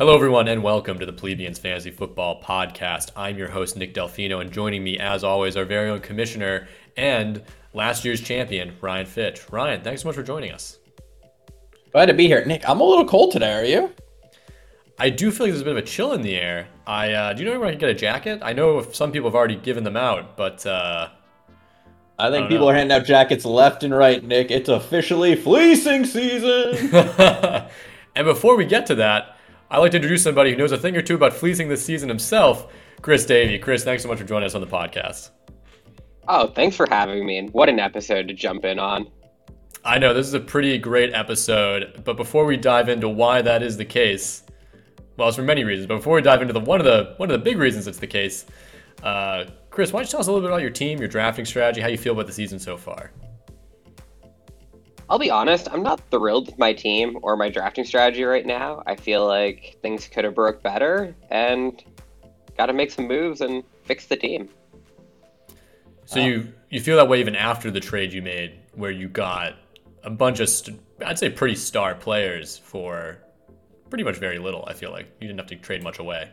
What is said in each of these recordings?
Hello, everyone, and welcome to the Plebeians Fantasy Football Podcast. I'm your host, Nick Delfino, and joining me, as always, our very own commissioner and last year's champion, Ryan Fitch. Ryan, thanks so much for joining us. Glad to be here. Nick, I'm a little cold today. Are you? I do feel like there's a bit of a chill in the air. I uh, do you know where I can get a jacket? I know some people have already given them out, but uh, I think I people know. are handing out jackets left and right, Nick. It's officially fleecing season. and before we get to that, I'd like to introduce somebody who knows a thing or two about fleecing this season himself, Chris Davey. Chris, thanks so much for joining us on the podcast. Oh, thanks for having me. And what an episode to jump in on. I know this is a pretty great episode, but before we dive into why that is the case, well, it's for many reasons. But before we dive into the one of the one of the big reasons it's the case, uh, Chris, why don't you tell us a little bit about your team, your drafting strategy, how you feel about the season so far? I'll be honest, I'm not thrilled with my team or my drafting strategy right now. I feel like things could have broke better and got to make some moves and fix the team. So um, you you feel that way even after the trade you made, where you got a bunch of st- I'd say pretty star players for pretty much very little. I feel like you didn't have to trade much away.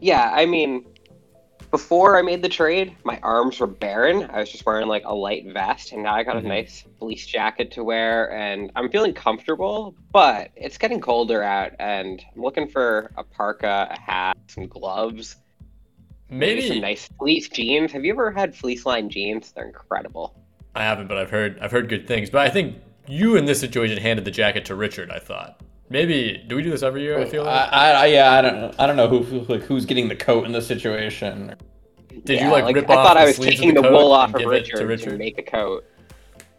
Yeah, I mean, before I made the trade, my arms were barren. I was just wearing like a light vest, and now I got mm-hmm. a nice fleece jacket to wear, and I'm feeling comfortable. But it's getting colder out, and I'm looking for a parka, a hat, some gloves, maybe, maybe some nice fleece jeans. Have you ever had fleece line jeans? They're incredible. I haven't, but I've heard I've heard good things. But I think you in this situation handed the jacket to Richard. I thought. Maybe do we do this every year? I feel like. I, I yeah, I don't I don't know who, like who's getting the coat in this situation. Did yeah, you like, like rip I off? thought I was taking the, the wool off of Richard to, Richard to make a coat.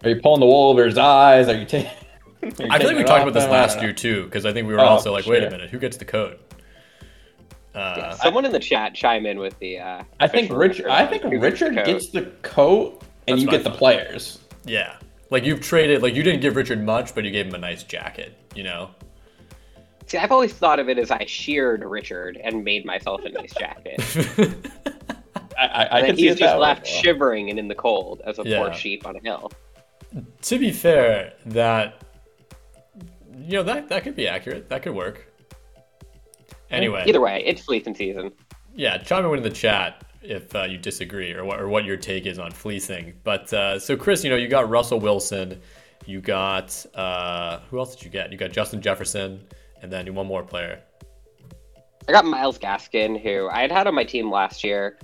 Are you pulling the wool over his eyes? Are you taking? I feel like we talked about this last year too, because I think we were oh, also like, wait a minute, who gets the coat? Uh, yeah, someone I, in the chat chime in with the. Uh, I think Richard. I think Richard gets the coat, and That's you get the players. Yeah, like you've traded. Like you didn't give Richard much, but you gave him a nice jacket. You know. See, I've always thought of it as I sheared Richard and made myself a nice jacket. I, I, I can he's just left way. shivering and in the cold as a yeah. poor sheep on a hill. To be fair, that you know that that could be accurate. That could work. Anyway, either way, it's fleecing season. Yeah, chime in in the chat if uh, you disagree or what or what your take is on fleecing. But uh, so Chris, you know, you got Russell Wilson, you got uh, who else did you get? You got Justin Jefferson and then one more player. I got Myles Gaskin, who I had had on my team last year,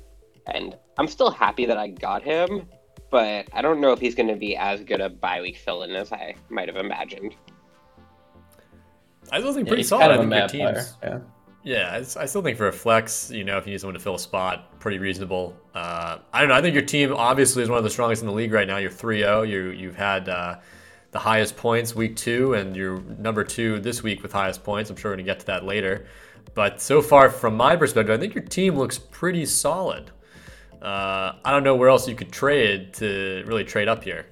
and I'm still happy that I got him, but I don't know if he's going to be as good a bye week fill in as I might have imagined. I still think yeah, pretty solid. Kind of I think your teams. Yeah. Yeah, I still think for a flex, you know, if you need someone to fill a spot, pretty reasonable. Uh, I don't know. I think your team obviously is one of the strongest in the league right now. You're 3 0. You, you've had uh, the highest points week two, and you're number two this week with highest points. I'm sure we're going to get to that later. But so far, from my perspective, I think your team looks pretty solid. Uh, I don't know where else you could trade to really trade up here.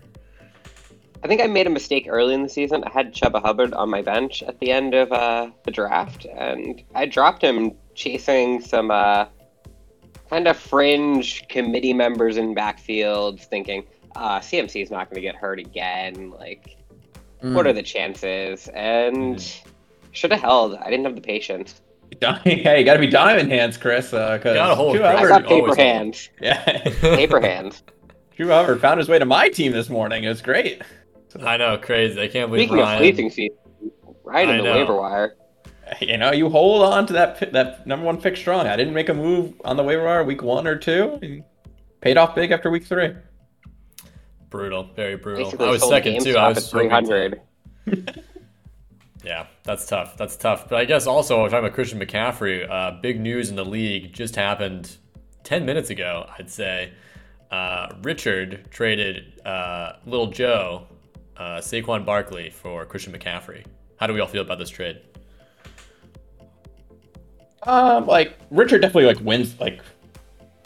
I think I made a mistake early in the season. I had Chuba Hubbard on my bench at the end of uh, the draft, and I dropped him chasing some uh, kind of fringe committee members in backfields, thinking, uh, CMC is not going to get hurt again. Like, mm. what are the chances? And mm. should have held. I didn't have the patience. Hey, you got to be diamond hands, Chris. Uh, cause got hold. I got paper hands. Yeah, paper hands. Chuba Hubbard found his way to my team this morning. It was great. I know, crazy. I can't believe Speaking Ryan. of fleecing season, right in the waiver wire. You know, you hold on to that that number one pick strong. I didn't make a move on the waiver wire week one or two. Paid off big after week three. Brutal, very brutal. Basically I was second too. I was three hundred. yeah, that's tough. That's tough. But I guess also if I'm talking about Christian McCaffrey, uh, big news in the league just happened ten minutes ago. I'd say uh, Richard traded uh, Little Joe, uh, Saquon Barkley for Christian McCaffrey. How do we all feel about this trade? Um, like Richard definitely like wins like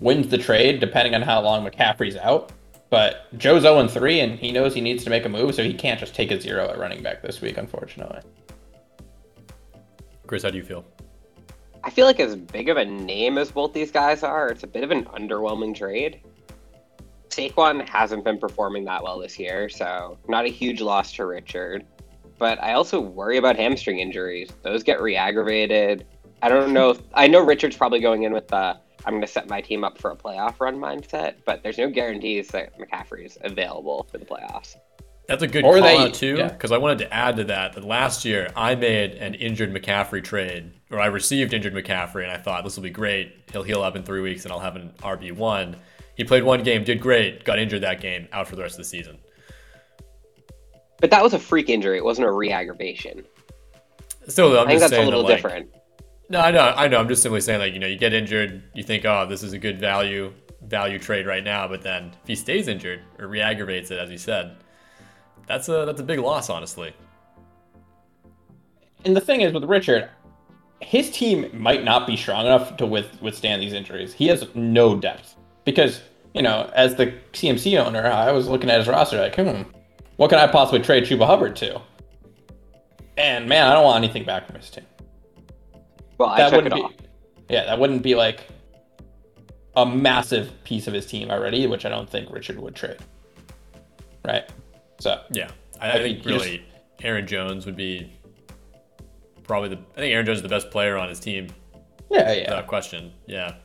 wins the trade depending on how long McCaffrey's out. But Joe's 0 3, and he knows he needs to make a move, so he can't just take a zero at running back this week, unfortunately. Chris, how do you feel? I feel like as big of a name as both these guys are, it's a bit of an underwhelming trade. Saquon hasn't been performing that well this year, so not a huge loss to Richard. but I also worry about hamstring injuries. Those get re-aggravated. I don't know. If, I know Richard's probably going in with the I'm going to set my team up for a playoff run mindset, but there's no guarantees that McCaffrey is available for the playoffs. That's a good or call they, out too, because yeah. I wanted to add to that that last year I made an injured McCaffrey trade, or I received injured McCaffrey, and I thought this will be great. He'll heal up in three weeks, and I'll have an RB one. He played one game, did great, got injured that game, out for the rest of the season. But that was a freak injury; it wasn't a re-aggravation. Still, I'm i think that's a little that, like, different. No, I know, I know. I'm just simply saying, like, you know, you get injured, you think, oh, this is a good value value trade right now, but then if he stays injured or re-aggravates it, as you said, that's a that's a big loss, honestly. And the thing is with Richard, his team might not be strong enough to with, withstand these injuries. He has no depth because you know, as the CMC owner, I was looking at his roster like, hmm, what can I possibly trade Chuba Hubbard to? And man, I don't want anything back from his team. Well, that wouldn't be, off. Yeah, that wouldn't be like a massive piece of his team already, which I don't think Richard would trade. Right. So yeah, I, I think really just, Aaron Jones would be probably the. I think Aaron Jones is the best player on his team. Yeah, yeah. Without question. Yeah.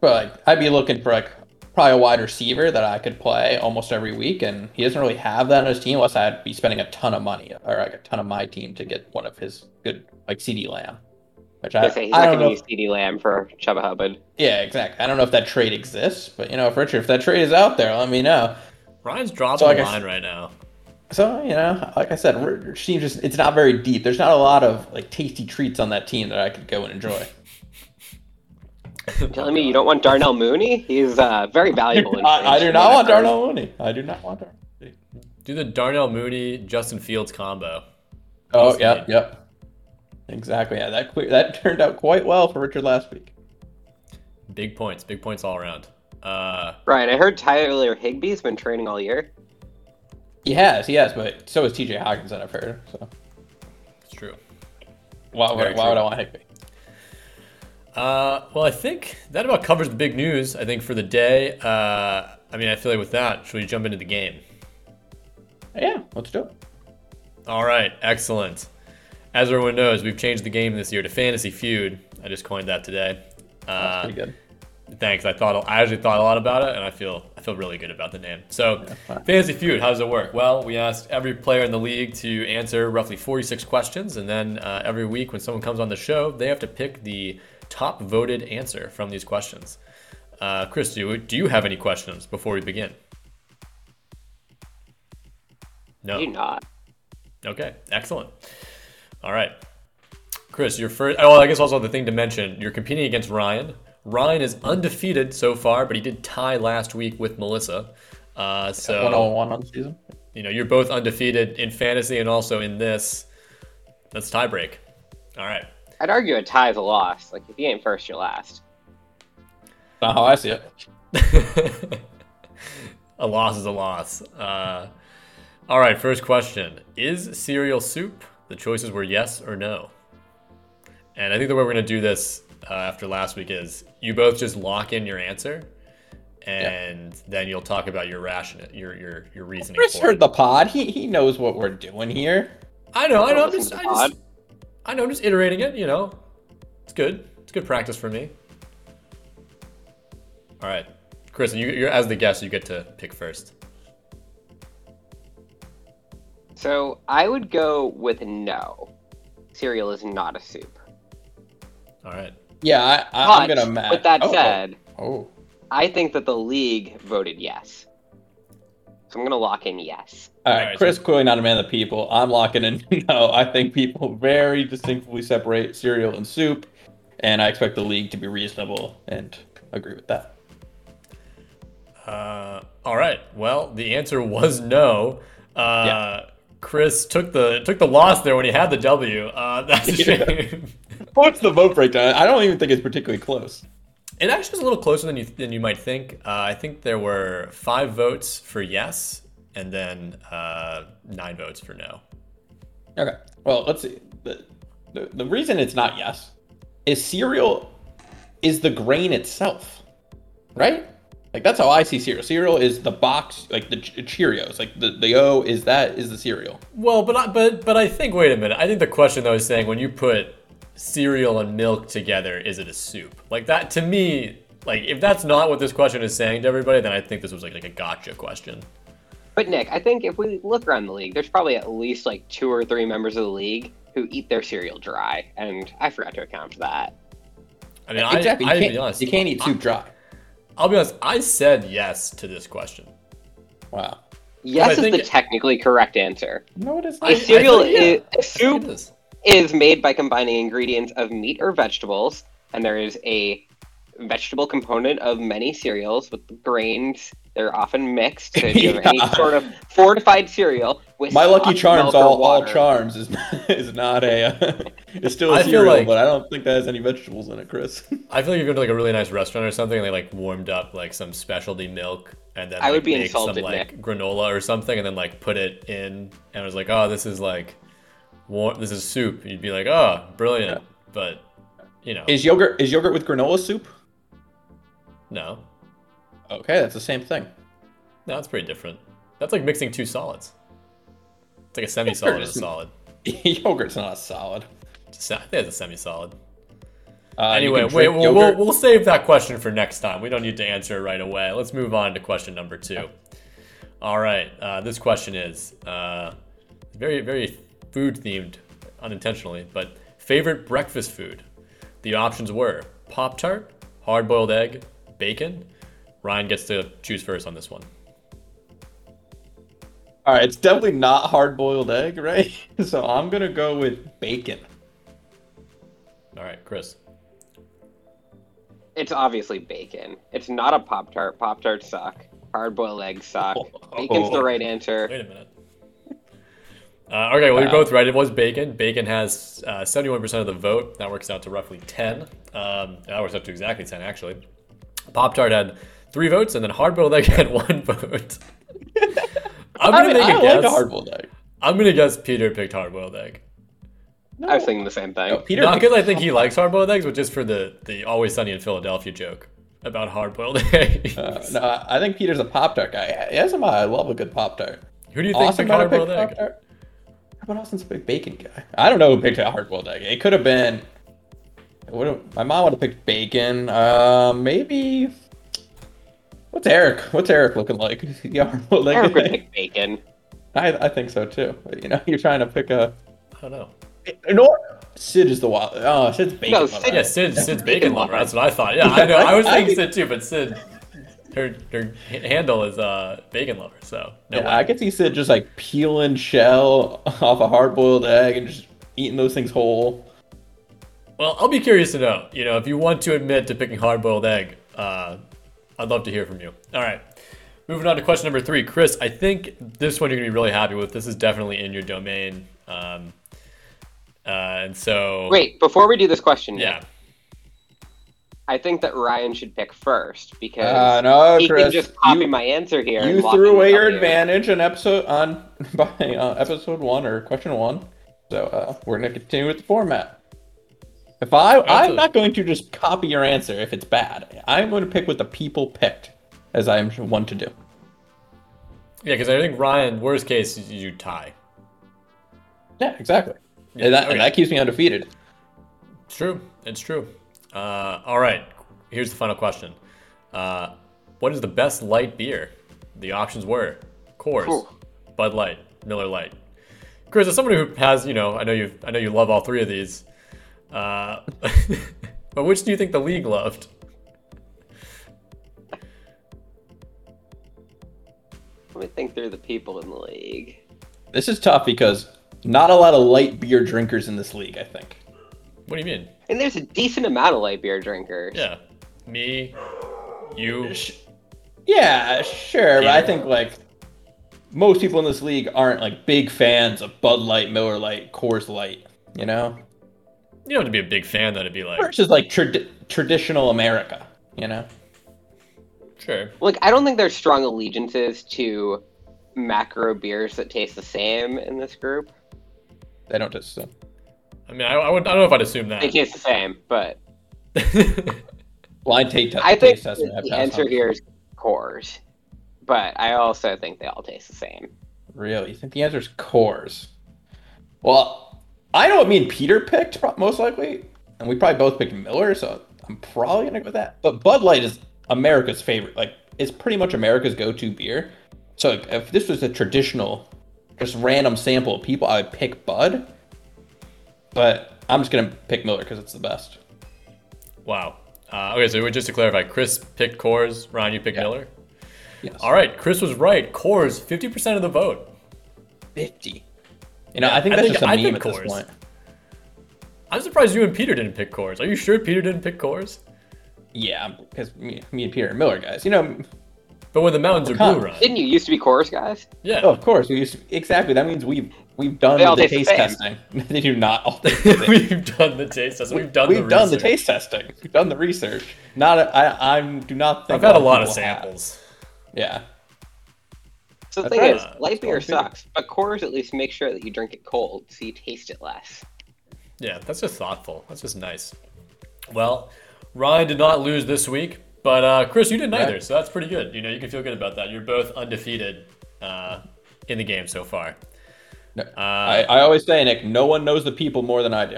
But like, I'd be looking for like probably a wide receiver that I could play almost every week, and he doesn't really have that on his team unless I'd be spending a ton of money or like a ton of my team to get one of his good like CeeDee Lamb. Which I, say he's I not going to use CeeDee Lamb for Chuba Hubbard. Yeah, exactly. I don't know if that trade exists, but you know, if Richard, if that trade is out there, let me know. Ryan's dropping so, like the line right now. So you know, like I said, team just it's not very deep. There's not a lot of like tasty treats on that team that I could go and enjoy. You're telling me you don't want Darnell Mooney? He's uh, very valuable. I, I, do not want Darnell Mooney. I do not want Darnell Mooney. Do the Darnell Mooney Justin Fields combo. Oh, yep, yep. Exactly. Yeah, that that turned out quite well for Richard last week. Big points. Big points all around. Uh, right. I heard Tyler Higbee's been training all year. He has. He has. But so is T.J. Hockenson. I've heard. So it's true. Why, why, why would I want Higbee? Uh, well, I think that about covers the big news. I think for the day. Uh, I mean, I feel like with that, should we jump into the game? Yeah, let's do it. All right, excellent. As everyone knows, we've changed the game this year to Fantasy Feud. I just coined that today. Uh, That's pretty good. Thanks. I thought I actually thought a lot about it, and I feel I feel really good about the name. So, yeah, Fantasy Feud, how does it work? Well, we asked every player in the league to answer roughly 46 questions, and then uh, every week when someone comes on the show, they have to pick the top voted answer from these questions. Uh, Chris, do you, do you have any questions before we begin? No. Do not. Okay, excellent. All right. Chris, your first. Oh, I guess also the thing to mention you're competing against Ryan. Ryan is undefeated so far, but he did tie last week with Melissa. Uh, so one on one on the season. You know, you're both undefeated in fantasy and also in this. That's tie break. All right. I'd argue a tie is a loss. Like if you ain't first, you're last. Not how I see it. a loss is a loss. Uh, all right. First question: Is cereal soup the choices were yes or no. And I think the way we're going to do this uh, after last week is you both just lock in your answer, and then you'll talk about your ration, your your your reasoning. Chris heard it. the pod. He he knows what we're doing here. I know. I know. I'm just, I just I know. I'm just iterating it. You know, it's good. It's good practice for me. All right, Chris, you, you're as the guest. You get to pick first. So I would go with no. Cereal is not a soup. All right. Yeah, I, am gonna. Match. With that oh, said, oh. I think that the league voted yes. So I'm gonna lock in yes. All right, All right Chris, so... clearly not a man of the people. I'm locking in no. I think people very distinctly separate cereal and soup, and I expect the league to be reasonable and agree with that. Uh, all right. Well, the answer was no. Uh, yeah. Chris took the took the loss there when he had the W. Uh, that's a shame. What's the vote breakdown? I don't even think it's particularly close. It actually was a little closer than you than you might think. Uh, I think there were five votes for yes, and then uh, nine votes for no. Okay. Well, let's see. The, the, the reason it's not yes is cereal is the grain itself, right? Like that's how I see cereal. Cereal is the box, like the Cheerios. Like the, the O is that is the cereal. Well, but I, but but I think wait a minute. I think the question though is saying when you put cereal and milk together, is it a soup? Like that to me, like if that's not what this question is saying to everybody, then I think this was like like a gotcha question. But Nick, I think if we look around the league, there's probably at least like two or three members of the league who eat their cereal dry, and I forgot to account for that. I mean, uh, exactly. I, you, can't, honest, you can't eat soup dry. I'll be honest. I said yes to this question. Wow. Yes is the technically correct answer. No, it is not. A cereal is a soup is. is made by combining ingredients of meat or vegetables, and there is a vegetable component of many cereals with grains. They're often mixed. So if you have any sort of fortified cereal with my Lucky Charms, all, all charms is is not a uh, it's still a I cereal, like, but I don't think that has any vegetables in it, Chris. I feel like you're going to like a really nice restaurant or something, and they like warmed up like some specialty milk, and then I like, would be make insulted, some like Nick. granola or something, and then like put it in, and I was like, oh, this is like warm, this is soup. You'd be like, oh, brilliant, yeah. but you know, is yogurt is yogurt with granola soup? No. Okay, that's the same thing. No, it's pretty different. That's like mixing two solids. It's like a semi-solid and a solid. Yogurt's not a solid. I think it's a semi-solid. Uh, anyway, wait, we'll, we'll, we'll, save that question for next time. We don't need to answer it right away. Let's move on to question number two. All right, uh, this question is uh, very, very food themed, unintentionally, but favorite breakfast food. The options were Pop Tart, hard boiled egg, bacon. Ryan gets to choose first on this one. All right, it's definitely not hard boiled egg, right? So I'm gonna go with bacon. All right, Chris. It's obviously bacon. It's not a Pop Tart. Pop Tarts suck. Hard boiled eggs suck. Bacon's the right answer. Wait a minute. Uh, okay, well, you're both right. It was bacon. Bacon has uh, 71% of the vote. That works out to roughly 10. Um, that works out to exactly 10, actually. Pop Tart had three votes, and then Hard Boiled Egg had one vote. I'm gonna I mean, make a I guess. Like a hard-boiled egg. I'm gonna guess Peter picked hard-boiled egg. No. I was thinking the same thing. No, Peter Not because I think he likes hard-boiled eggs, but just for the the Always Sunny in Philadelphia joke about hard-boiled eggs. Uh, no, I think Peter's a Pop Tart guy. Yes, am I. I love a good Pop Tart. Who do you think picked hard-boiled egg? Pop-tart? How about Austin's a big bacon guy? I don't know who picked a hard-boiled egg. It could have been. my mom would have picked bacon. Uh, maybe What's Eric? What's Eric looking like? Yeah, like, Eric would pick bacon. I, I think so too. You know, you're trying to pick a. I don't know. You know Sid is the wild. Oh, Sid's bacon. No, Sid, yeah, Sid, Sid's bacon lover. That's what I thought. Yeah, I know. I was thinking Sid too, but Sid, her her handle is uh bacon lover. So no yeah, way. I could see Sid just like peeling shell off a hard boiled egg and just eating those things whole. Well, I'll be curious to know. You know, if you want to admit to picking hard boiled egg, uh, I'd love to hear from you. All right. Moving on to question number three. Chris, I think this one you're going to be really happy with. This is definitely in your domain. Um, uh, and so. Wait, before we do this question, yeah. I think that Ryan should pick first because uh, no, he Chris, can just copy you, my answer here. You threw away your advantage in episode on by uh, episode one or question one. So uh, we're gonna continue with the format. If I, I'm not going to just copy your answer if it's bad. I'm going to pick what the people picked, as I am one to do. Yeah, because I think Ryan, worst case, you tie. Yeah, exactly. Yeah, and, that, okay. and that keeps me undefeated. It's true. It's true. Uh, all right. Here's the final question. Uh, what is the best light beer? The options were Coors, cool. Bud Light, Miller Lite. Chris, as someone who has, you know, I know you, I know you love all three of these. Uh, but which do you think the league loved? Let me think through the people in the league. This is tough because not a lot of light beer drinkers in this league, I think. What do you mean? And there's a decent amount of light beer drinkers. Yeah. Me, you. Yeah, sure. But I think, like, most people in this league aren't, like, big fans of Bud Light, Miller Lite, Coors Light, you know? You don't have to be a big fan though to be like. Versus like trad- traditional America, you know. Sure. Like I don't think there's strong allegiances to macro beers that taste the same in this group. They don't taste the same. I mean, I, I, would, I don't know if I'd assume that. They taste the same, but blind take I think the answer here is Coors, but I also think they all taste the same. Really? You think the answer is Coors? Well, I know what me and Peter picked most likely, and we probably both picked Miller, so I'm probably gonna go with that. But Bud Light is America's favorite. Like, it's pretty much America's go-to beer. So if this was a traditional, just random sample of people, I would pick Bud. But I'm just gonna pick Miller because it's the best. Wow. Uh, okay, so just to clarify, Chris picked Coors. Ryan, you picked yeah. Miller. Yes. All right, Chris was right. Coors, fifty percent of the vote. Fifty. You know, yeah, I think that's I think, just a I meme at Coors. this point. I'm surprised you and Peter didn't pick Coors. Are you sure Peter didn't pick Coors? Yeah, because me, me and Peter are Miller guys. You know. But when the mountains are blue, Ryan. Didn't you used to be Coors guys? Yeah. Oh, of course. We used to, exactly. That means we've we've done the taste the testing. they do not all. we've done the taste testing. We've done. We've the done the taste testing. We've done the research. Not. A, I. I do not think. I've had a lot of samples. Have. Yeah. So the thing right. is, light beer sucks, but Coors at least make sure that you drink it cold so you taste it less. Yeah, that's just thoughtful. That's just nice. Well, Ryan did not lose this week, but uh, Chris, you didn't either, so that's pretty good. You know, you can feel good about that. You're both undefeated uh, in the game so far. No, uh, I, I always say, Nick, no one knows the people more than I do.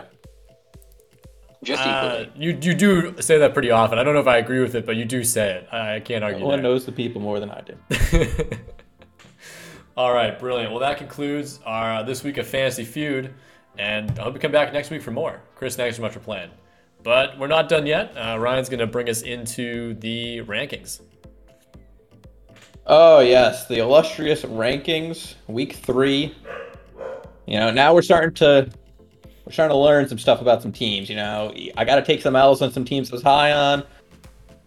Just uh, equally. you you do say that pretty often. I don't know if I agree with it, but you do say it. I can't argue. No one there. knows the people more than I do. All right, brilliant. Well, that concludes our uh, this week of Fantasy Feud, and I hope you come back next week for more. Chris, thanks so much for playing. But we're not done yet. Uh, Ryan's going to bring us into the rankings. Oh yes, the illustrious rankings, week three. You know, now we're starting to we're starting to learn some stuff about some teams. You know, I got to take some L's on some teams I was high on.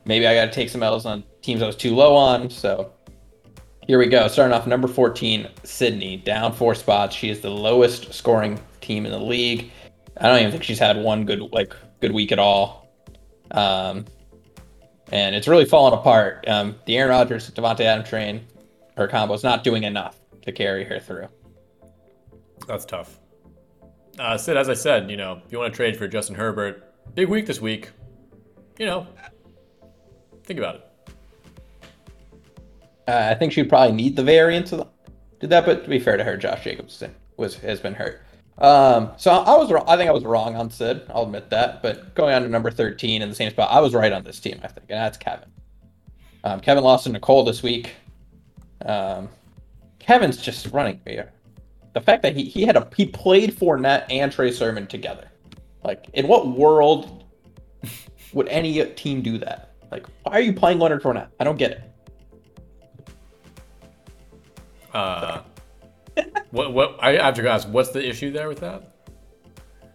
Maybe I got to take some L's on teams I was too low on. So here we go. Starting off number 14, Sydney, down four spots. She is the lowest scoring team in the league. I don't even think she's had one good like good week at all. Um, and it's really fallen apart. Um, the Aaron Rodgers, Davante Adam train, her combo is not doing enough to carry her through. That's tough. Uh, Sid, as I said, you know, if you want to trade for Justin Herbert, big week this week. You know, think about it. Uh, I think she'd probably need the variance of did that, but to be fair to her, Josh Jacobs was has been hurt. Um, so I was wrong. I think I was wrong on Sid. I'll admit that. But going on to number thirteen in the same spot, I was right on this team. I think, and that's Kevin. Um, Kevin lost to Nicole this week. Um, Kevin's just running here. The fact that he, he had a he played Fournette and Trey Sermon together. Like, in what world would any team do that? Like, why are you playing Leonard Fournette? I don't get it. Uh, what? What? I have to ask. What's the issue there with that?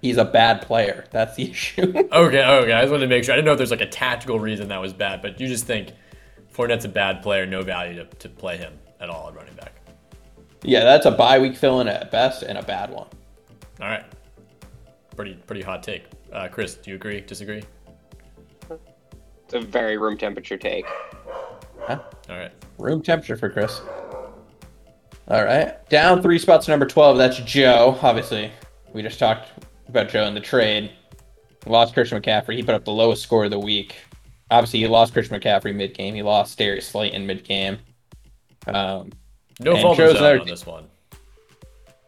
He's a bad player. That's the issue. okay. Okay. I just wanted to make sure. I didn't know if there's like a tactical reason that was bad, but you just think Fournette's a bad player, no value to, to play him at all at running back. Yeah, that's a bye week fill in at best and a bad one. All right. Pretty pretty hot take. Uh, Chris, do you agree? Disagree? It's a very room temperature take. Huh? All right. Room temperature for Chris. All right. Down three spots, number 12. That's Joe. Obviously, we just talked about Joe in the trade. Lost Christian McCaffrey. He put up the lowest score of the week. Obviously, he lost Christian McCaffrey mid game. He lost Darius Slayton mid game. Um, no fault on this one.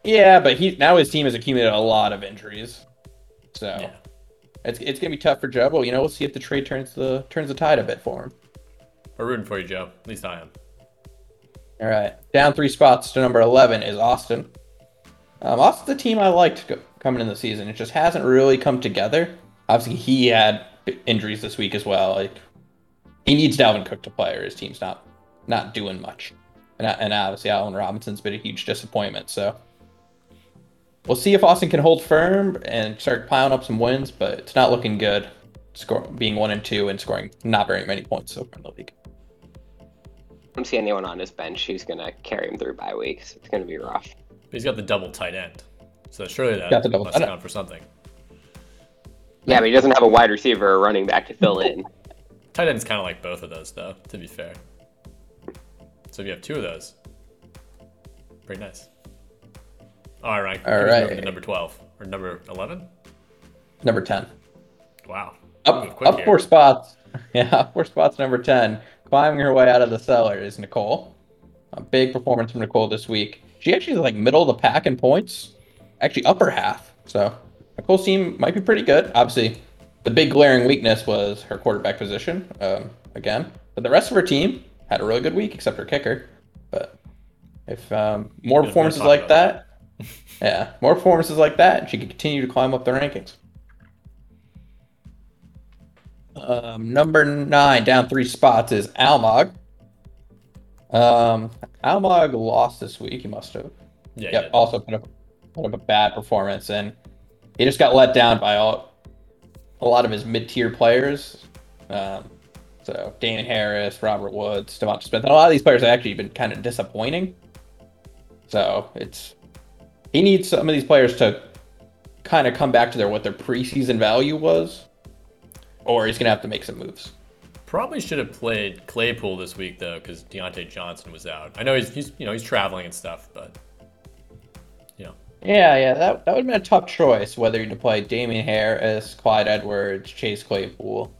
Yeah, but he now his team has accumulated a lot of injuries, so yeah. it's it's gonna be tough for Joe. Well, you know, we'll see if the trade turns the turns the tide a bit for him. We're rooting for you, Joe. At least I am. All right. Down three spots to number 11 is Austin. Um, Austin's a team I liked coming in the season. It just hasn't really come together. Obviously, he had injuries this week as well. Like he needs Dalvin Cook to play, or his team's not not doing much. And, and obviously, Allen Robinson's been a huge disappointment. So we'll see if Austin can hold firm and start piling up some wins. But it's not looking good. Score being one and two and scoring not very many points so far in the league don't see anyone on his bench who's going to carry him through bye weeks. It's going to be rough. But he's got the double tight end, so surely that the double must count for something. Yeah, but he doesn't have a wide receiver or running back to fill in. tight end's kind of like both of those, though. To be fair. So if you have two of those, pretty nice. All right, all right. Number twelve or number eleven? Number ten. Wow. Up, up four spots. Yeah, four spots. Number ten. Climbing her way out of the cellar is Nicole. A big performance from Nicole this week. She actually is like middle of the pack in points, actually upper half. So Nicole's team might be pretty good. Obviously, the big glaring weakness was her quarterback position um, again, but the rest of her team had a really good week except her kicker. But if um, more performances like that, that. yeah, more performances like that, she could continue to climb up the rankings. Um, number nine, down three spots, is Almog. Um, Almog lost this week. He must have. Yeah. Yep. Also put up, put up a bad performance, and he just got let down by all, a lot of his mid-tier players. Um, so Damien Harris, Robert Woods, Devonta Smith, and a lot of these players have actually been kind of disappointing. So it's he needs some of these players to kind of come back to their what their preseason value was, or he's gonna have to make some moves. Probably should have played Claypool this week though, because Diontae Johnson was out. I know he's, he's you know he's traveling and stuff, but you know. Yeah, yeah, that that would have been a tough choice whether you to play Damien Harris, Clyde Edwards, Chase Claypool.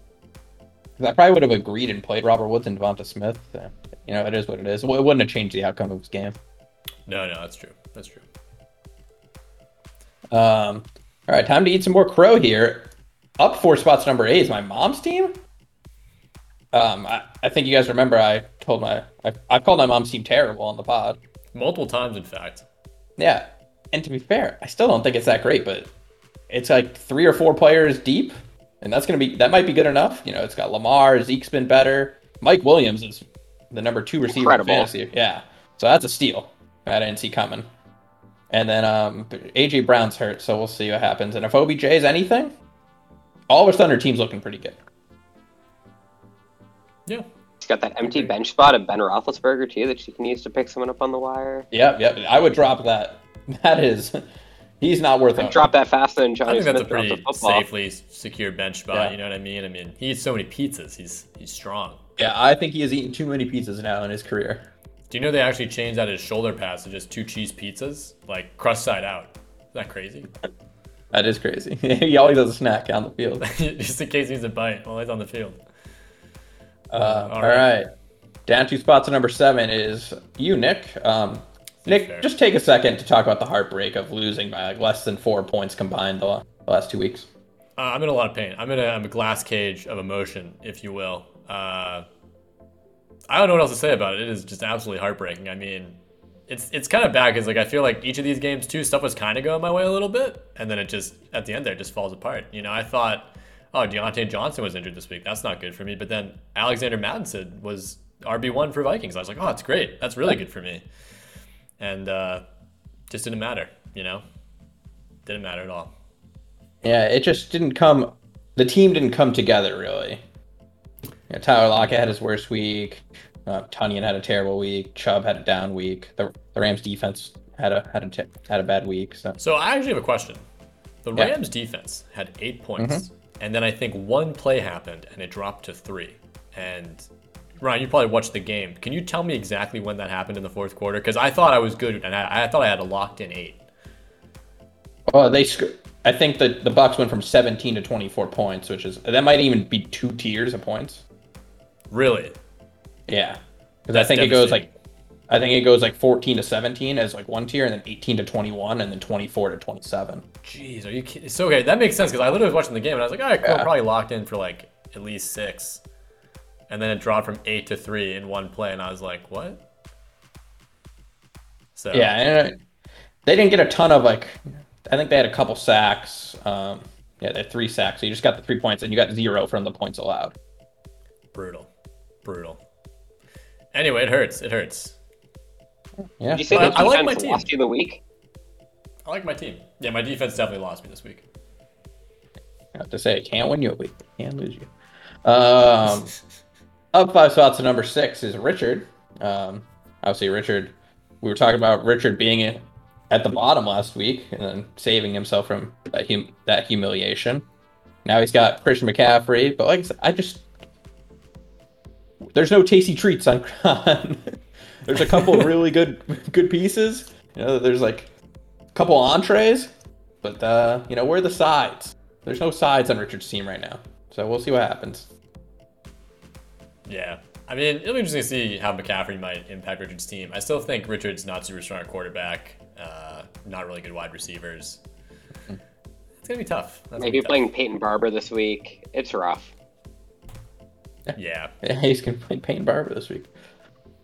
I probably would have agreed and played Robert Woods and Devonta Smith. You know, it is what it is. It wouldn't have changed the outcome of this game. No, no, that's true. That's true. Um, all right, time to eat some more crow here. Up four spots, number eight is my mom's team. Um, I, I think you guys remember I told my I, I called my mom's team terrible on the pod multiple times, in fact. Yeah, and to be fair, I still don't think it's that great, but it's like three or four players deep, and that's gonna be that might be good enough. You know, it's got Lamar, Zeke's been better, Mike Williams is the number two receiver Incredible. in fantasy. Yeah, so that's a steal. I didn't see coming. And then um, AJ Brown's hurt, so we'll see what happens. And if OBJ is anything, all of a sudden her team's looking pretty good. Yeah. She's got that empty bench spot of Ben Roethlisberger too that she can use to pick someone up on the wire. Yep, yep. I would drop that. That is, he's not worth it. Drop that faster than Johnny I think that's a pretty safely secure bench spot. Yeah. You know what I mean? I mean, he eats so many pizzas. He's he's strong. Yeah, I think he has eaten too many pizzas now in his career. Do you know they actually changed out his shoulder pads to just two cheese pizzas, like crust side out? Is that crazy? That is crazy. he always has a snack on the field, just in case he needs a bite while he's on the field. Uh, all right. right. Down two spots at number seven is you, Nick. Um, Nick, fair. just take a second to talk about the heartbreak of losing by like less than four points combined the, the last two weeks. Uh, I'm in a lot of pain. I'm in a, I'm a glass cage of emotion, if you will. Uh, I don't know what else to say about it. It is just absolutely heartbreaking. I mean, it's it's kind of bad because like I feel like each of these games too, stuff was kind of going my way a little bit, and then it just at the end there just falls apart. You know, I thought oh, Diontae Johnson was injured this week. That's not good for me. But then Alexander Mattison was RB1 for Vikings. I was like, oh, that's great. That's really good for me. And uh, just didn't matter, you know? Didn't matter at all. Yeah, it just didn't come. The team didn't come together, really. Yeah, Tyler Lockett had his worst week. Uh, Tonyan had a terrible week. Chubb had a down week. The, the Rams defense had a had a t- had a bad week. So, so I actually have a question. The Rams yeah. defense had eight points. Mm-hmm. And then I think one play happened and it dropped to three. And Ryan, you probably watched the game. Can you tell me exactly when that happened in the fourth quarter? Because I thought I was good and I, I, thought I had a locked in eight. Oh, they. I think that the Bucs went from 17 to 24 points, which is that might even be two tiers of points. Really? Yeah, because I think it goes like I think it goes like 14 to 17 as like one tier, and then 18 to 21, and then 24 to 27. Jeez, are you kidding? So okay, that makes sense because I literally was watching the game and I was like, all right, cool, yeah. probably locked in for like at least six, and then it dropped from eight to three in one play, and I was like, what? So yeah, and they didn't get a ton of like, I think they had a couple sacks. Um, yeah, they had three sacks, so you just got the three points, and you got zero from the points allowed. Brutal, brutal. Anyway, it hurts. It hurts. Yeah. Did you say the I like my team. lost you the week? I like my team. Yeah, my defense definitely lost me this week. I have to say, it can't win you a week, can't lose you. Um, up five spots to number six is Richard. Um, obviously, Richard. We were talking about Richard being at the bottom last week and then saving himself from that, hum- that humiliation. Now he's got Christian McCaffrey, but like I said, I just there's no tasty treats on, on there's a couple really good good pieces. You know, there's like a couple entrees, but uh, you know, where are the sides? There's no sides on Richard's team right now, so we'll see what happens. Yeah, I mean, it'll be interesting to see how McCaffrey might impact Richard's team. I still think Richard's not super strong at quarterback, uh, not really good wide receivers. It's gonna be tough. That's Maybe playing tough. Peyton Barber this week. It's rough. Yeah. He's gonna play Peyton Barber this week.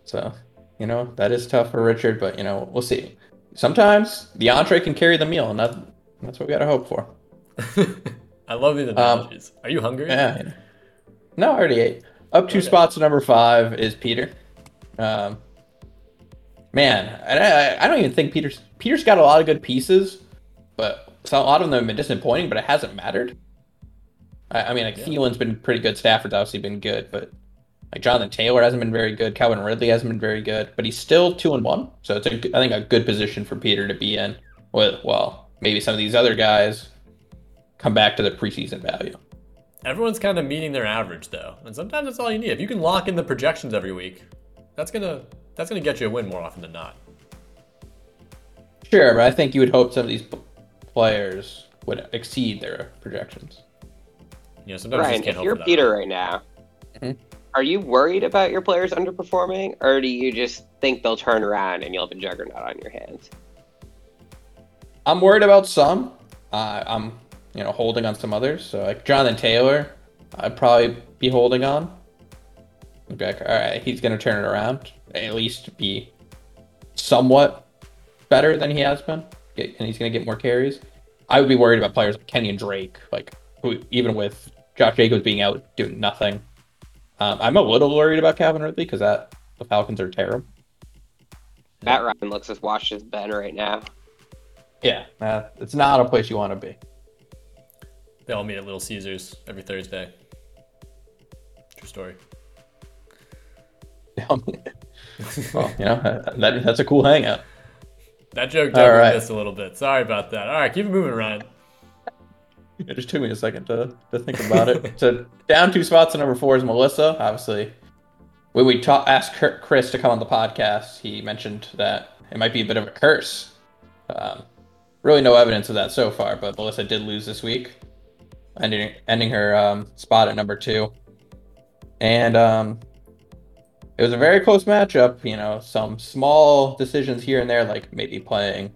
So, you know, that is tough for Richard, but you know, we'll see. Sometimes the entree can carry the meal, and that, that's what we gotta hope for. I love these um, analogies. Um, Are you hungry? Yeah. No, I already ate. Up two okay. spots, number five is Peter. Um, man, I, I don't even think Peter's Peter's got a lot of good pieces, but so a lot of them have been disappointing. But it hasn't mattered. I, I mean, like yeah. Thielen's been pretty good. Stafford's obviously been good, but like Jonathan Taylor hasn't been very good. Calvin Ridley hasn't been very good, but he's still two and one. So it's a, I think a good position for Peter to be in. With well, maybe some of these other guys come back to the preseason value. Everyone's kind of meeting their average though, and sometimes that's all you need. If you can lock in the projections every week, that's gonna that's gonna get you a win more often than not. Sure, but I think you would hope some of these players would exceed their projections. You know, sometimes Ryan, you if you're Peter right now, mm-hmm. are you worried about your players underperforming, or do you just think they'll turn around and you'll have a juggernaut on your hands? I'm worried about some. Uh, I'm you know, holding on some others. So like Jonathan Taylor, I'd probably be holding on. I'd be like, all right, he's gonna turn it around. At least be somewhat better than he has been, and he's gonna get more carries. I would be worried about players like Kenyan Drake, like who even with Josh Jacobs being out doing nothing. Um, I'm a little worried about Calvin Ridley because that the Falcons are terrible. Matt Ryan looks as washed as Ben right now. Yeah, uh, it's not a place you want to be. They all meet at Little Caesars every Thursday. True story. well, you know, that, that's a cool hangout. That joke definitely right. missed a little bit. Sorry about that. All right, keep it moving, Ryan. It just took me a second to, to think about it. so down two spots to number four is Melissa. Obviously, when we ta- asked Chris to come on the podcast, he mentioned that it might be a bit of a curse. Um, really, no evidence of that so far, but Melissa did lose this week ending ending her um, spot at number two. And um, it was a very close matchup. You know, some small decisions here and there, like maybe playing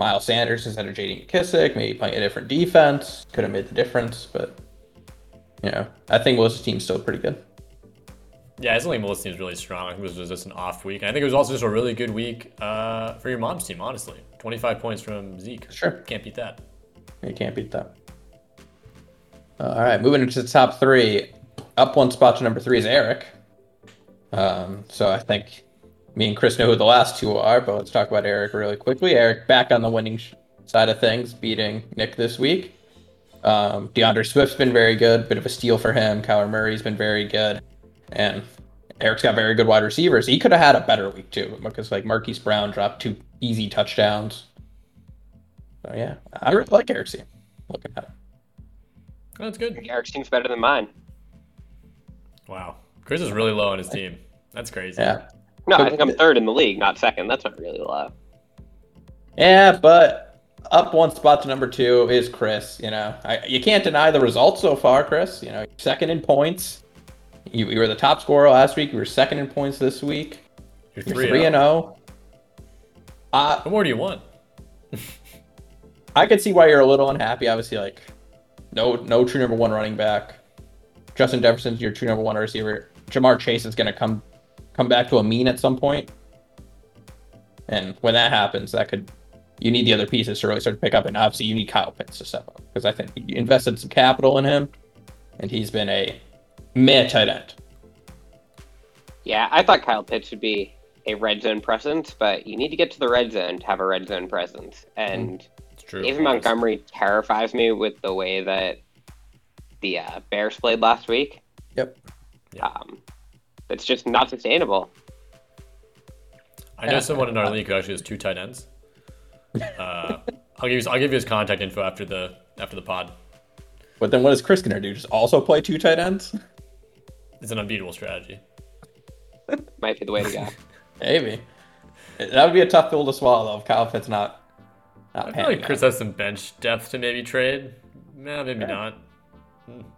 Miles Sanders instead of J.D. McKissic, maybe playing a different defense could have made the difference. But you know, I think Melissa's team's still pretty good. Yeah, I think Melissa's team's really strong. I think it was just an off week. And I think it was also just a really good week uh, for your mom's team, honestly. 25 points from Zeke. Sure. Can't beat that. You can't beat that. Uh, all right, moving into the top three. Up one spot to number three is Eric. Um, so I think me and Chris know who the last two are, but let's talk about Eric really quickly. Eric back on the winning sh- side of things, beating Nick this week. Um, D'Andre Swift's been very good, bit of a steal for him. Kyler Murray's been very good, and Eric's got very good wide receivers. He could have had a better week too, because like Marquise Brown dropped two easy touchdowns. So yeah, I really like Eric's team. Looking at it. That's good. Eric's team's better than mine. Wow. Chris is really low on his team. That's crazy. Yeah. No, I think I'm third in the league, not second. That's not really low. Yeah, but up one spot to number two is Chris. You know, I, you can't deny the results so far, Chris. You know, second in points. You, you were the top scorer last week. You were second in points this week. You're three, You're three and zero. Oh. Uh, what more do you want? I can see why you're a little unhappy. Obviously, like no, no true number one running back. Justin Jefferson's your true number one receiver. Ja'Marr Chase is going to come come back to a mean at some point. And when that happens, that could you need the other pieces to really start to pick up. And obviously, you need Kyle Pitts to step up because I think you invested some capital in him, and he's been a meh tight end. Yeah, I thought Kyle Pitts would be a red zone presence, but you need to get to the red zone to have a red zone presence. And True. David Montgomery terrifies me with the way that the uh, Bears played last week. Yep. Um, it's just not sustainable. I know someone in our league who actually has two tight ends. Uh, I'll give you I'll give you his contact info after the after the pod. But then what is Chris gonna do? Just also play two tight ends? It's an unbeatable strategy. Might be the way to go. Maybe. That would be a tough pill to swallow though if Kyle Pitts not I feel like Chris has some bench depth to maybe trade. Nah, maybe yeah. not.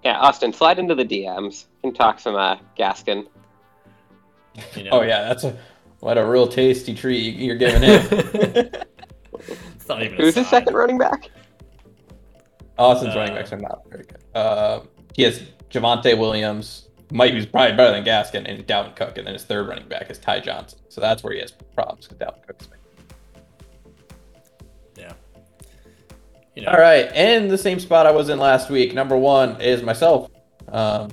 Yeah, Austin, slide into the DMs and talk some uh, Gaskin. You know? oh yeah, that's a what a real tasty treat you're giving him. it's not even. Who's the second running back? Austin's uh, running backs are not very good. Uh, he has Javonte Williams, might be probably better than Gaskin, and Dalvin Cook, and then his third running back is Ty Johnson. So that's where he has problems with Dalvin Cook's. Yeah. You know. All right, and the same spot I was in last week. Number one is myself. Um,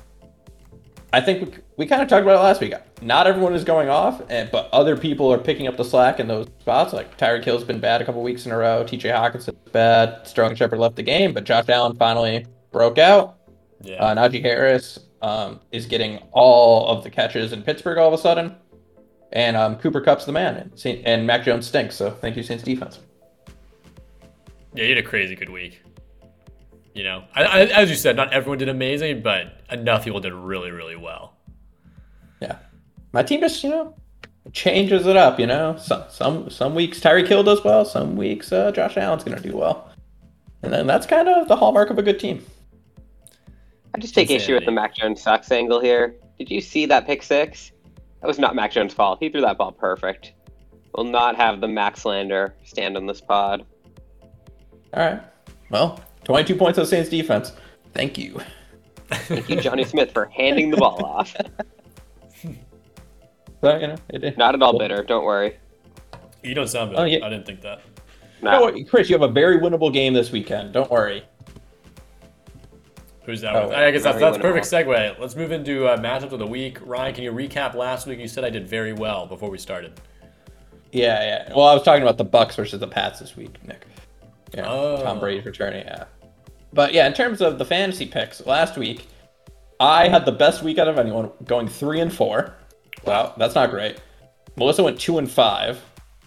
I think we, we kind of talked about it last week. Not everyone is going off, and but other people are picking up the slack in those spots. Like Tyreek Hill's been bad a couple weeks in a row. T.J. Hockenson's bad. Sterling Shepard left the game, but Josh Allen finally broke out. Yeah. Uh, Najee Harris um, is getting all of the catches in Pittsburgh all of a sudden, and um, Cooper Kupp's the man, and, and Mac Jones stinks. So thank you, Saints defense. Yeah, you had a crazy good week. You know, I, I, as you said, not everyone did amazing, but enough people did really, really well. My team just you know changes it up. You know, some some some weeks Tyreek Hill does well, some weeks uh, Josh Allen's going to do well, and then that's kind of the hallmark of a good team. I just take Insanity. issue with the Mac Jones sucks angle here. Did you see that pick six? That was not Mac Jones' fault. He threw that ball perfect. Will not have the Max slander stand on this pod. All right. Well, 22 points on Saints defense. Thank you. Thank you, Jonnu Smith, for handing the ball off. But, you know, it, Not at all bitter. Don't worry. You don't sound bitter. Oh, yeah. I didn't think that. No. Chris, you have a very winnable game this weekend. Don't worry. Who's that? Oh, I guess that's, that's perfect segue. Let's move into uh, matchups of the week. Ryan, can you recap last week? You said I did very well before we started. Yeah, yeah. Well, I was talking about the Bucs versus the Pats this week, Nick. Yeah, oh. Tom Brady's returning. Yeah, but yeah, in terms of the fantasy picks, last week I had the best week out of anyone, going three and four. Wow, that's not great. Melissa went two and five.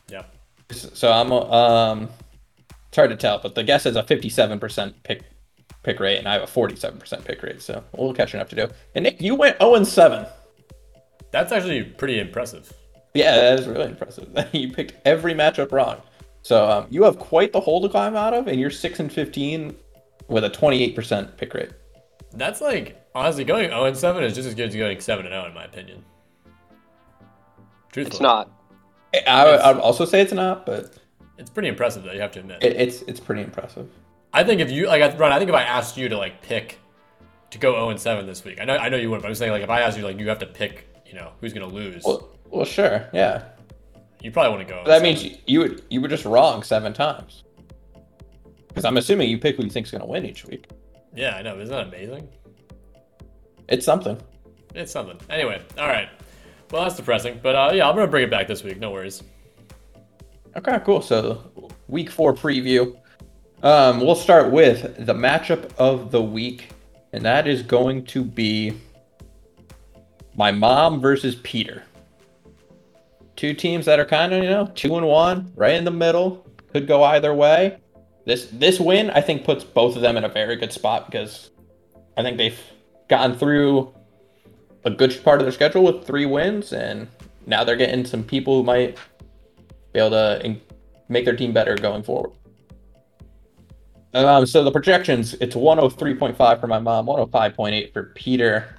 Yeah. So I'm um, it's hard to tell, but the guess is a 57% pick pick rate, and I have a 47% pick rate. So a little catching up to do. And Nick, you went 0 and seven. That's actually pretty impressive. Yeah, that is really impressive. you picked every matchup wrong. So um, you have quite the hole to climb out of, and you're six and 15 with a 28% pick rate. That's like honestly going 0 and 7 is just as good as going 7 and 0 in my opinion. Truthfully. It's not. I, I would also say it's not, but it's pretty impressive though. You have to admit. It, it's it's pretty impressive. I think if you like, Ron, I think if I asked you to like pick to go 0 and 7 this week, I know I know you wouldn't, but I'm saying like if I asked you like you have to pick, you know, who's gonna lose. Well, well sure, yeah. You probably want to go. Oh that means you, you would you were just wrong seven times. Because I'm assuming you pick who you think's gonna win each week. Yeah, I know. Isn't that amazing? It's something. It's something. Anyway, all right. Well, that's depressing, but uh, yeah, I'm gonna bring it back this week. No worries. Okay, cool. So, week four preview. Um, we'll start with the matchup of the week, and that is going to be my mom versus Peter. Two teams that are kind of, you know, two and one, right in the middle. Could go either way. This this win, I think, puts both of them in a very good spot because I think they've gotten through a good part of their schedule with three wins, and now they're getting some people who might be able to make their team better going forward. Um, so the projections, it's 103.5 for my mom, 105.8 for Peter.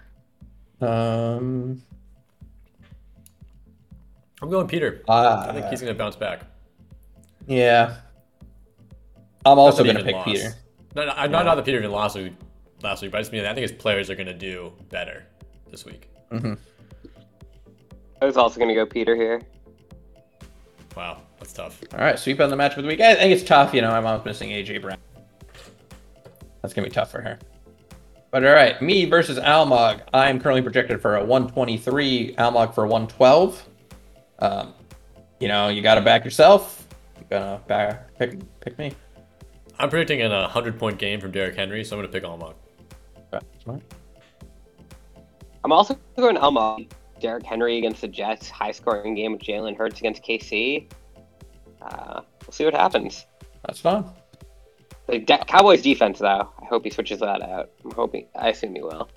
Um, I'm going Peter. Uh, I think he's going to bounce back. Yeah. I'm also going to pick lost. Peter. No, no, I'm not, not that Peter even lost last week, but I just mean I think his players are going to do better this week. Mm-hmm. I was also going to go Peter here. Wow, that's tough. All right, sweep on the match of the week. I think it's tough. You know, my mom's missing AJ Brown. That's going to be tough for her. But all right, me versus Almog. I'm currently projected for a 123, Almog for 112. Um, you know, you got to back yourself. You gotta back, pick pick me. I'm predicting a 100 point game from Derrick Henry, so I'm going to pick Almog. Smart. I'm also going Almog. Derrick Henry against the Jets, high scoring game with Jalen Hurts against KC. Uh, we'll see what happens. That's fun. The De- Cowboys defense, though, I hope he switches that out. I'm hoping. I assume he will.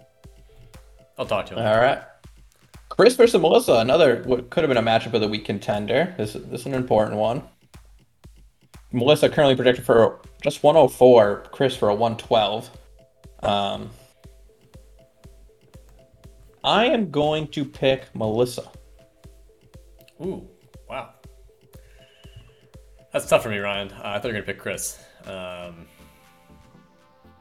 I'll talk to him. All right. Chris versus Melissa, another what could have been a matchup of the week contender. This, this is an important one. Melissa currently projected for just 104, Chris for a 112. Um, I am going to pick Melissa. Ooh, wow. That's tough for me, Ryan. Uh, I thought you were gonna pick Chris. Um,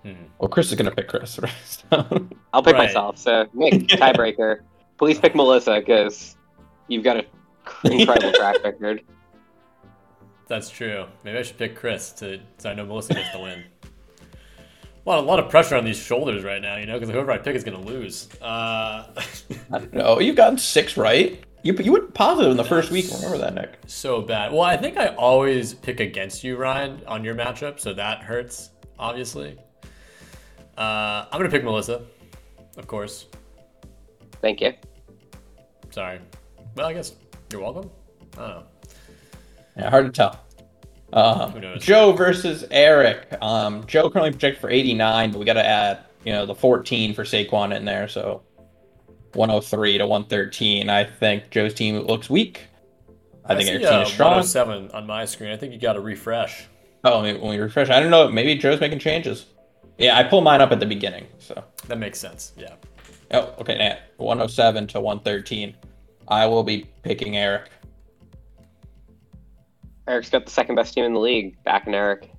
hmm. Well, Chris is gonna pick Chris, right? So. I'll pick right. myself. So Nick, tiebreaker. Please pick Melissa because you've got an incredible track record. That's true. Maybe I should pick Chris to so I know Melissa gets the win. A lot, a lot of pressure on these shoulders right now, you know, because whoever I pick is going to lose. Uh... I don't know. You've gotten six right. You you went positive in the first week. Remember that, Nick? So bad. Well, I think I always pick against you, Ryan, on your matchup, so that hurts. Obviously, uh, I'm gonna pick Melissa, of course. Thank you. Sorry. Well, I guess you're welcome. I don't know. Yeah, hard to tell. Uh, Joe versus Eric. Um, Joe currently projected for 89, but we got to add, you know, the 14 for Saquon in there. So 103 to 113. I think Joe's team looks weak. I, I think Eric's team is uh, strong. 107 on my screen. I think you got to refresh. Oh, when we refresh, I don't know. Maybe Joe's making changes. Yeah, I pull mine up at the beginning, so that makes sense. Yeah. Oh, okay. Now 107 to 113. I will be picking Eric. Eric's got the second best team in the league. Back in Eric.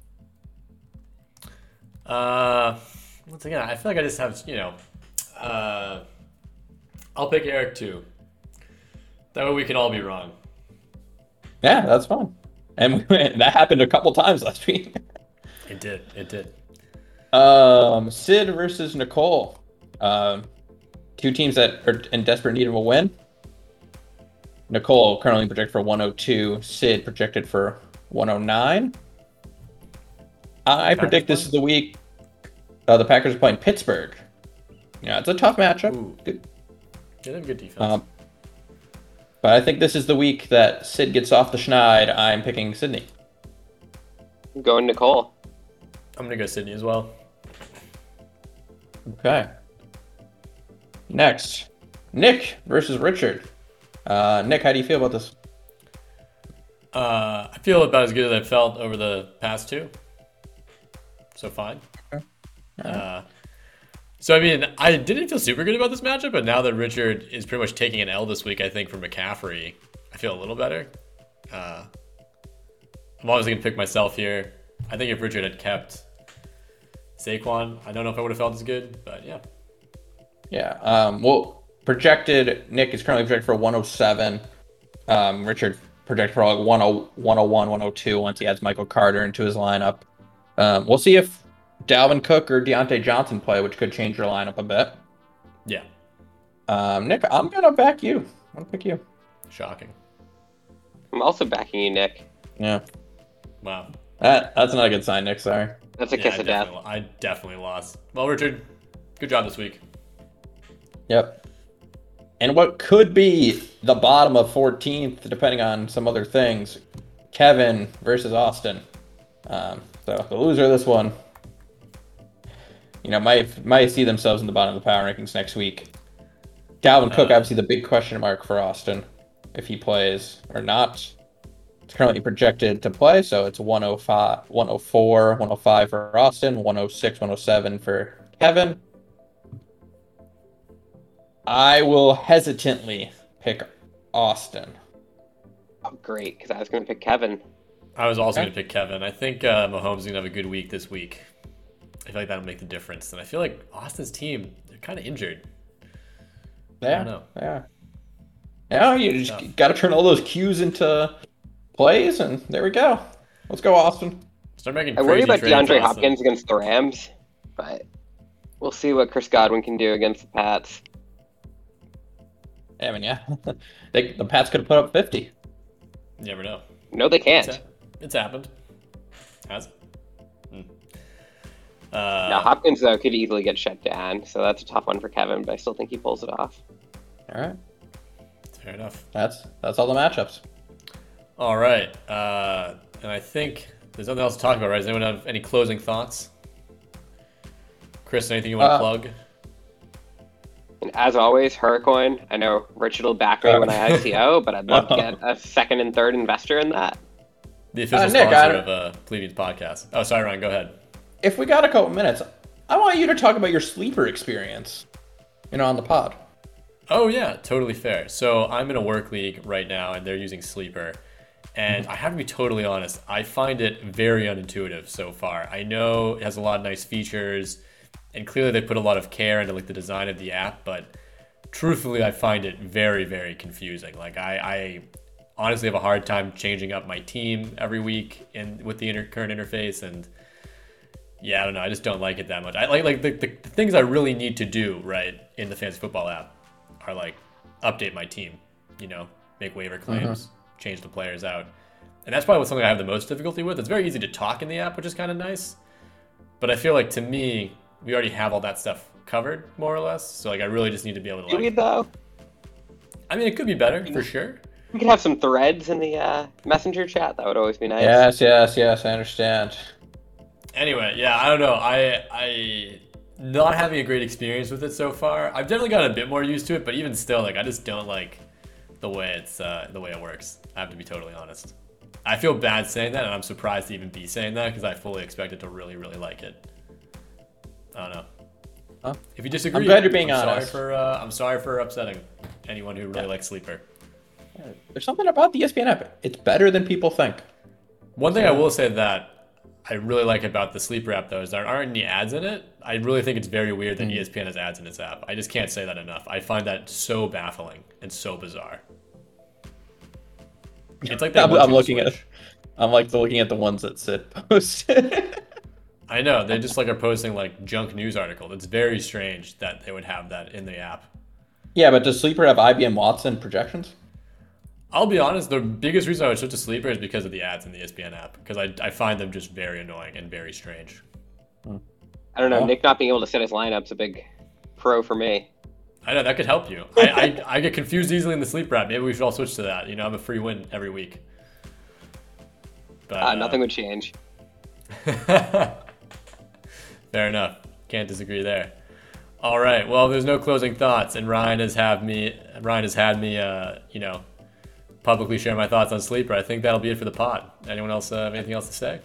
Uh, once again, I feel like I just have you know, uh, I'll pick Eric too. That way we can all be wrong. Yeah, that's fine. And that happened a couple times last week. it did. It did. Um, Sid versus Nicole. Um, two teams that are in desperate need of a win. Nicole currently projected for 102. Sid projected for 109. I predict this is the week uh, the Packers are playing Pittsburgh. Yeah, it's a tough matchup. Good, yeah, they have good defense. Um, but I think this is the week that Sid gets off the schneid. I'm picking Sydney. I'm going Nicole. I'm gonna go Sydney as well. Okay. Next, Nick versus Richard. Uh, Nick, how do you feel about this? Uh, I feel about as good as I've felt over the past two. So fine. Okay. Right. Uh, so I mean, I didn't feel super good about this matchup, but now that Richard is pretty much taking an L this week, I think for McCaffrey, I feel a little better. Uh, I'm obviously gonna pick myself here. I think if Richard had kept Saquon, I don't know if I would have felt as good, but yeah. Yeah. Um, well, projected Nick is currently projected for 107. Um, Richard projected for like 101, 102 once he adds Michael Carter into his lineup. Um, we'll see if Dalvin Cook or Diontae Johnson play, which could change your lineup a bit. Yeah. Um, Nick, I'm gonna back you. I'm gonna pick you. Shocking. I'm also backing you, Nick. Yeah. Wow. That that's not a good sign, Nick. Sorry. That's a kiss yeah, of death. I definitely lost. Well, Richard, good job this week. Yep. And what could be the bottom of 14th, depending on some other things, Kevin versus Austin. Um, so the loser of this one you know, might might see themselves in the bottom of the power rankings next week. Dalvin Cook, uh, obviously, the big question mark for Austin, if he plays or not. It's currently projected to play, so it's 105, 104, 105 for Austin, 106, 107 for Kevin. I will hesitantly pick Austin. Oh, great, because I was going to pick Kevin. I was also okay. going to pick Kevin. I think uh, Mahomes is going to have a good week this week. I feel like that'll make the difference. And I feel like Austin's team, they're kind of injured. Yeah. Yeah. Yeah, you just got to turn all those cues into plays, and there we go. Let's go, Austin. Start making. I worry about DeAndre Hopkins against the Rams, but we'll see what Chris Godwin can do against the Pats. I mean, yeah, they, the Pats could have put up fifty. You never know. No, they can't. It's, it's happened. Has it? Uh, now Hopkins though could easily get shut down, so that's a tough one for Kevin. But I still think he pulls it off. All right, fair enough. That's that's all the matchups. All right, uh, and I think there's nothing else to talk about, right? Does anyone have any closing thoughts? Chris, anything you want to uh, plug? And as always, Hurricane. I know Richard will back me when I ICO, but I'd love to get a second and third investor in that. The official uh, Nick, sponsor of uh, Plebeians podcast. Oh, sorry, Ryan. Go ahead if we got a couple minutes, I want you to talk about your sleeper experience, you know, on the pod. Oh yeah, totally fair. So I'm in a work league right now, and they're using Sleeper. And mm-hmm. I have to be totally honest, I find it very unintuitive so far. I know it has a lot of nice features, and clearly they put a lot of care into like the design of the app, but truthfully, I find it very, very confusing. Like I, I honestly have a hard time changing up my team every week in with the inter- current interface, and yeah, I don't know. I just don't like it that much. I like like the, the, the things I really need to do right in the fantasy football app are like update my team, you know, make waiver claims, mm-hmm. change the players out. And that's probably something I have the most difficulty with. It's very easy to talk in the app, which is kind of nice. But I feel like to me, we already have all that stuff covered more or less. So like I really just need to be able to. Do like, we though? I mean, it could be better for sure. We could have some threads in the uh, messenger chat. That would always be nice. Yes, yes, yes. I understand. Anyway, yeah, I don't know. I I not having a great experience with it so far. I've definitely gotten a bit more used to it, but even still, like I just don't like the way it's uh, the way it works. I have to be totally honest. I feel bad saying that, and I'm surprised to even be saying that because I fully expected to really, really like it. I don't know. Huh? If you disagree, I'm glad you're being I'm honest. Sorry for uh, I'm sorry for upsetting anyone who really yeah. likes Sleeper. There's something about the ESPN app. It's better than people think. One thing I will say that I really like about the Sleeper app though is there aren't any ads in it. I really think it's very weird that mm. ESPN has ads in its app. I just can't say that enough. I find that so baffling and so bizarre. It's like I'm, I'm looking switch. at, I'm like looking at the ones that Sid post. I know they just like are posting like junk news article. It's very strange that they would have that in the app. Yeah, but does Sleeper have IBM Watson projections? I'll be honest. The biggest reason I would switch to Sleeper is because of the ads in the ESPN app. Because I, I find them just very annoying and very strange. I don't know. Nick not being able to set his lineup's a big pro for me. I know that could help you. I, I, I get confused easily in the sleeper app. Maybe we should all switch to that. You know, I'm a free win every week. But uh, nothing uh, would change. Fair enough. Can't disagree there. All right. Well, there's no closing thoughts, and Ryan has had me. Ryan has had me. Uh, you know, publicly share my thoughts on sleeper. I think that'll be it for the pod. Anyone else uh, have anything else to say?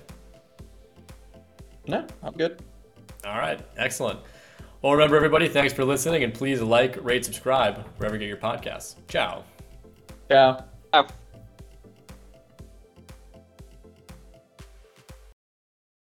No, I'm good. All right. Excellent. Well, remember, everybody, thanks for listening, and please like, rate, subscribe wherever you get your podcasts. Ciao. Ciao. Ciao.